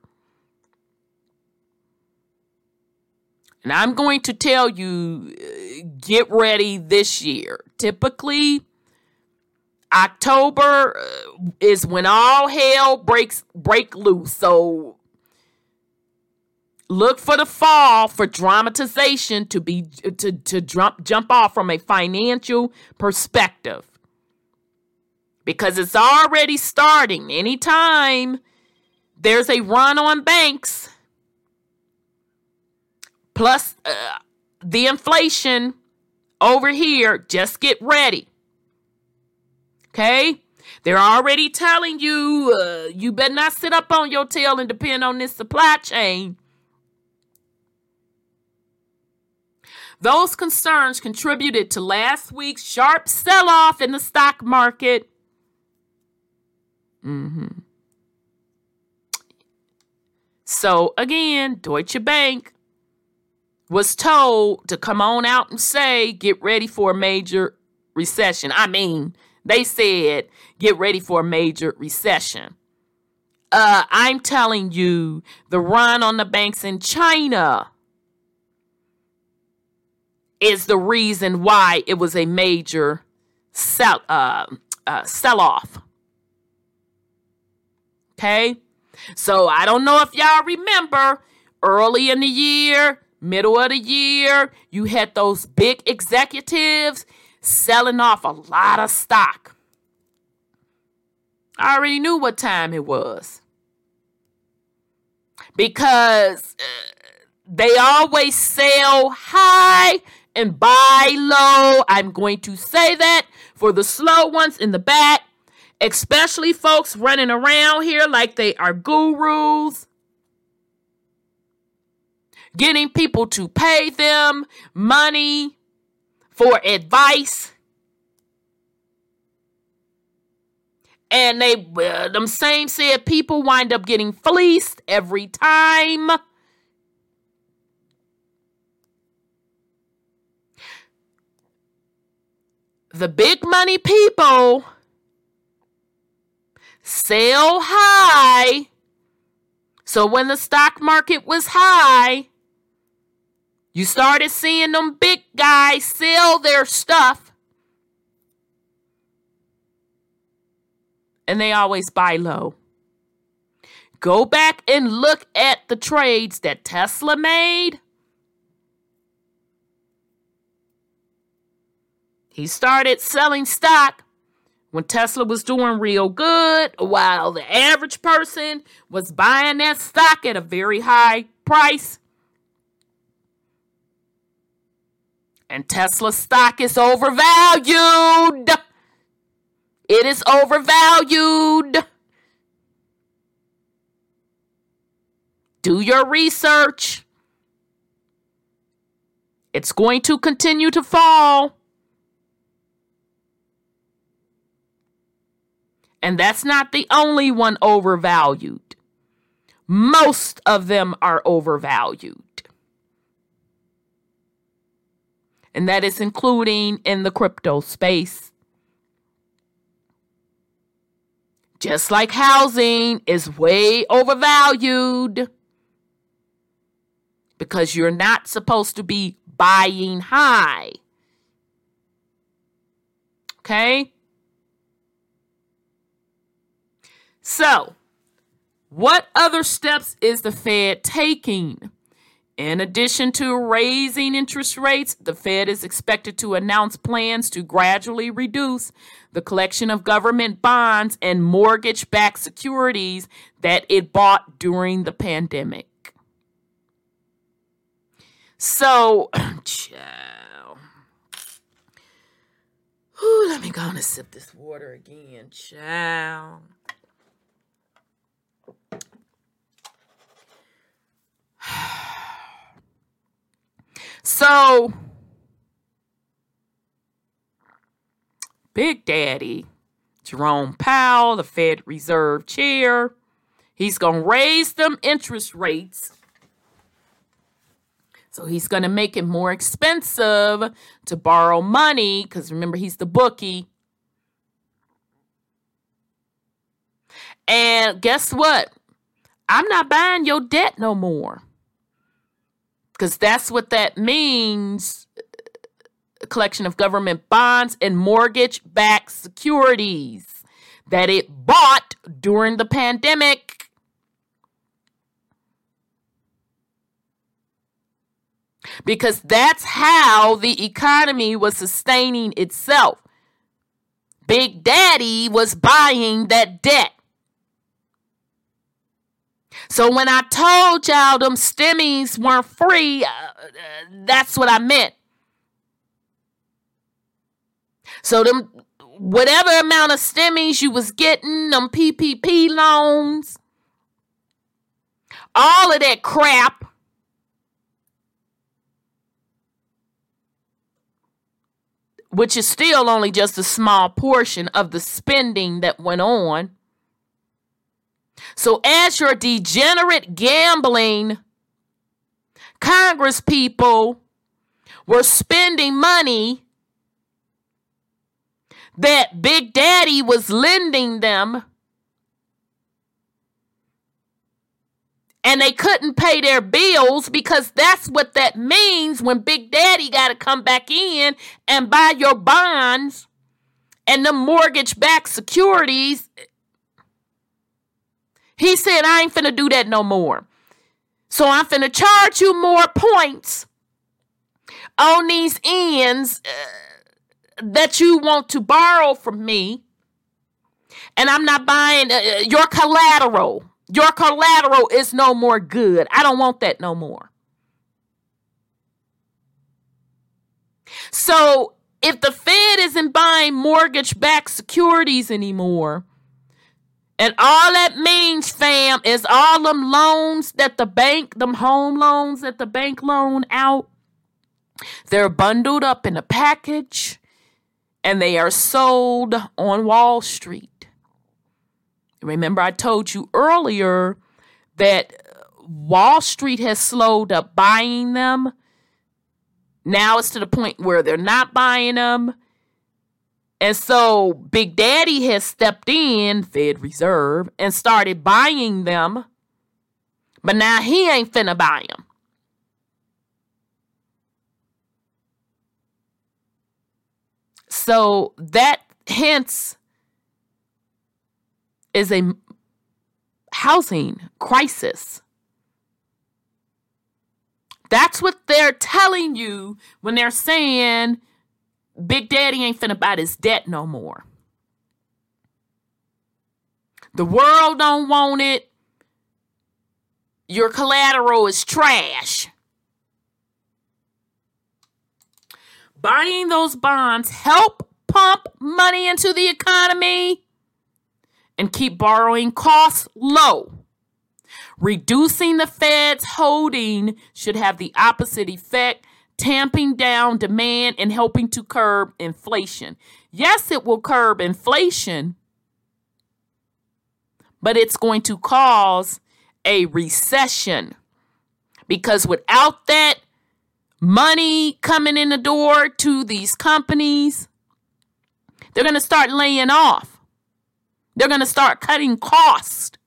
Speaker 1: And I'm going to tell you get ready this year. Typically, October uh, is when all hell breaks break loose. So look for the fall for dramatization to be to to jump jump off from a financial perspective. Because it's already starting. Anytime there's a run on banks plus uh, the inflation over here, just get ready. Okay? They're already telling you uh, you better not sit up on your tail and depend on this supply chain. Those concerns contributed to last week's sharp sell off in the stock market. Mm-hmm. So, again, Deutsche Bank was told to come on out and say, get ready for a major recession. I mean, they said, get ready for a major recession. Uh, I'm telling you, the run on the banks in China is the reason why it was a major sell uh, uh, sell off. Okay, so I don't know if y'all remember early in the year middle of the year, you had those big executives selling off a lot of stock. I already knew what time it was. Because uh, they always sell high and buy low. I'm going to say that for the slow ones in the back, especially folks running around here like they are gurus, getting people to pay them money for advice. And they, uh, them same said people wind up getting fleeced every time. the big money people sell high. So when the stock market was high, you started seeing them big guys sell their stuff. And they always buy low. Go back and look at the trades that Tesla made He started selling stock when Tesla was doing real good, while the average person was buying that stock at a very high price. And Tesla stock is overvalued. It is overvalued. Do your research. It's going to continue to fall. And that's not the only one overvalued. Most of them are overvalued. And that is including in the crypto space. Just like housing is way overvalued because you're not supposed to be buying high. Okay? So, what other steps is the Fed taking? In addition to raising interest rates, the Fed is expected to announce plans to gradually reduce the collection of government bonds and mortgage backed securities that it bought during the pandemic. So, child. Ooh, let me go and sip this water again, child. so, Big Daddy, Jerome Powell, the Fed Reserve Chair, he's going to raise them interest rates. So he's going to make it more expensive to borrow money because remember, he's the bookie. And guess what? I'm not buying your debt no more because that's what that means collection of government bonds and mortgage backed securities that it bought during the pandemic. Because that's how the economy was sustaining itself. Big Daddy was buying that debt. So when I told y'all them stimmies weren't free, uh, uh, that's what I meant. So them whatever amount of stimmies you was getting, them PPP loans, all of that crap. Which is still only just a small portion of the spending that went on. So, as your degenerate gambling Congress people were spending money that Big Daddy was lending them, and they couldn't pay their bills because that's what that means when Big Daddy got to come back in and buy your bonds and the mortgage backed securities he said, I ain't finna do that no more. So I'm finna charge you more points on these ends uh, that you want to borrow from me. And I'm not buying uh, uh, your collateral. Your collateral is no more good. I don't want that no more. So if the Fed isn't buying mortgage backed securities anymore, and all that means, fam, is all them loans that the bank, them home loans that the bank loan out, they're bundled up in a package and they are sold on Wall Street. Remember, I told you earlier that Wall Street has slowed up buying them. Now it's to the point where they're not buying them. And so Big Daddy has stepped in, Fed Reserve, and started buying them. But now he ain't finna buy them. So that hence is a housing crisis. That's what they're telling you when they're saying Big Daddy ain't finna buy this debt no more. The world don't want it. Your collateral is trash. Buying those bonds help pump money into the economy and keep borrowing costs low. Reducing the Fed's holding should have the opposite effect tamping down demand and helping to curb inflation. Yes, it will curb inflation, but it's going to cause a recession because without that money coming in the door to these companies, they're going to start laying off. They're going to start cutting costs.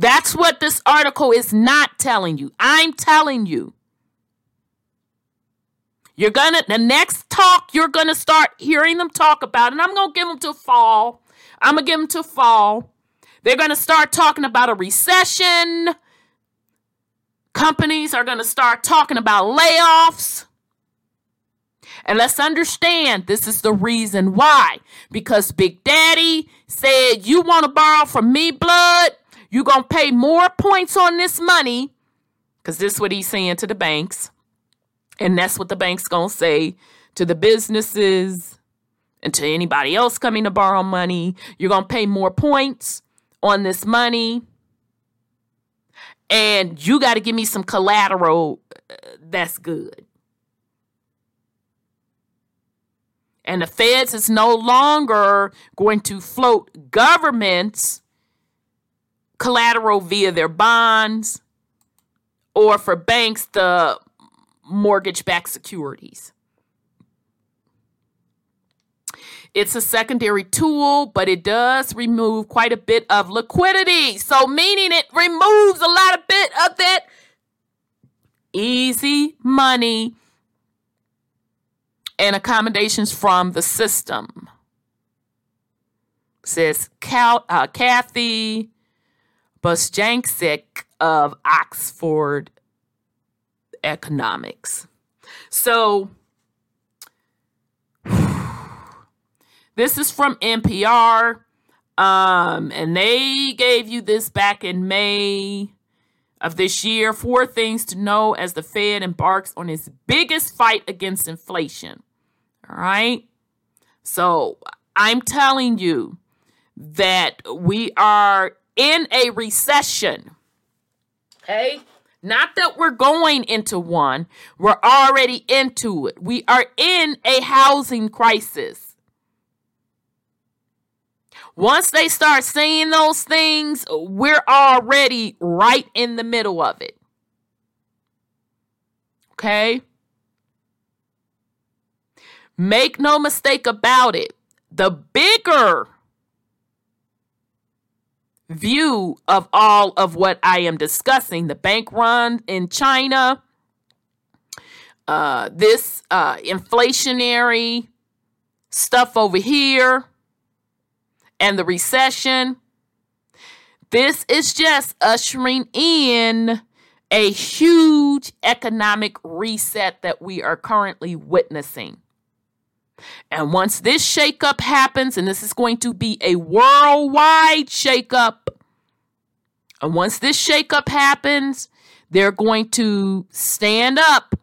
Speaker 1: That's what this article is not telling you. I'm telling you. You're gonna, the next talk, you're gonna start hearing them talk about, and I'm gonna give them to fall. I'm gonna give them to fall. They're gonna start talking about a recession. Companies are gonna start talking about layoffs. And let's understand this is the reason why. Because Big Daddy said, You want to borrow from me, blood? You're going to pay more points on this money because this is what he's saying to the banks. And that's what the bank's going to say to the businesses and to anybody else coming to borrow money. You're going to pay more points on this money. And you got to give me some collateral uh, that's good. And the feds is no longer going to float governments collateral via their bonds, or for banks, the mortgage backed securities. It's a secondary tool, but it does remove quite a bit of liquidity. So, meaning it removes a lot of bit of that easy money and accommodations from the system. Says Cal, uh, Kathy Bostjancic of Oxford Economics. So, this is from NPR, um, and they gave you this back in May of this year. Four things to know as the Fed embarks on its biggest fight against inflation. All right. So, I'm telling you that we are in a recession. Okay? Not that we're going into one, we're already into it. We are in a housing crisis. Once they start saying those things, we're already right in the middle of it. Okay? Make no mistake about it. The bigger view of all of what I am discussing the bank run in China, uh, this uh, inflationary stuff over here, and the recession. This is just ushering in a huge economic reset that we are currently witnessing. And once this shakeup happens, and this is going to be a worldwide shakeup, and once this shakeup happens, They're going to stand up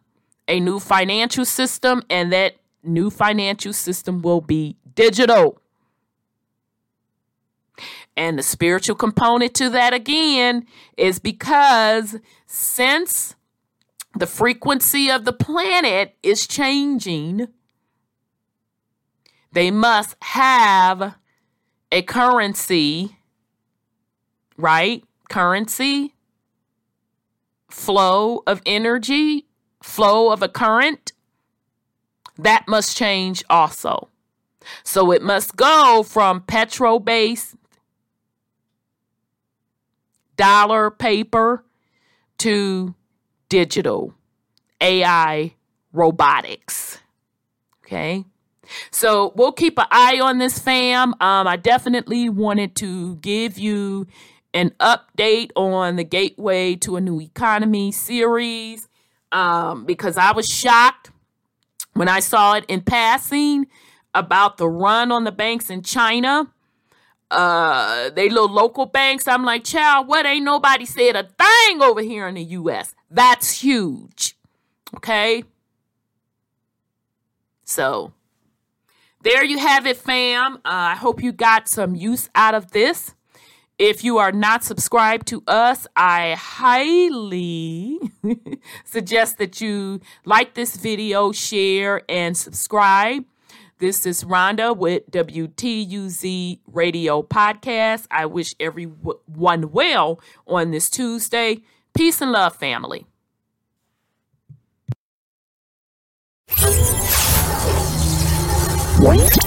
Speaker 1: a new financial system, and that new financial system will be digital. And the spiritual component to that again is because since the frequency of the planet is changing, they must have a currency, right? Currency, flow of energy, flow of a current. That must change also. So it must go from petrol based dollar paper to digital AI robotics. Okay. So we'll keep an eye on this, fam. Um, I definitely wanted to give you an update on the Gateway to a New Economy series um, because I was shocked when I saw it in passing about the run on the banks in China. Uh, they little local banks. I'm like, child, what ain't nobody said a thing over here in the U.S. That's huge. Okay. So there you have it, fam. Uh, I hope you got some use out of this. If you are not subscribed to us, I highly suggest that you like this video, share, and subscribe. This is Rhonda with WTUZ Radio Podcast. I wish everyone well on this Tuesday. Peace and love, family. What?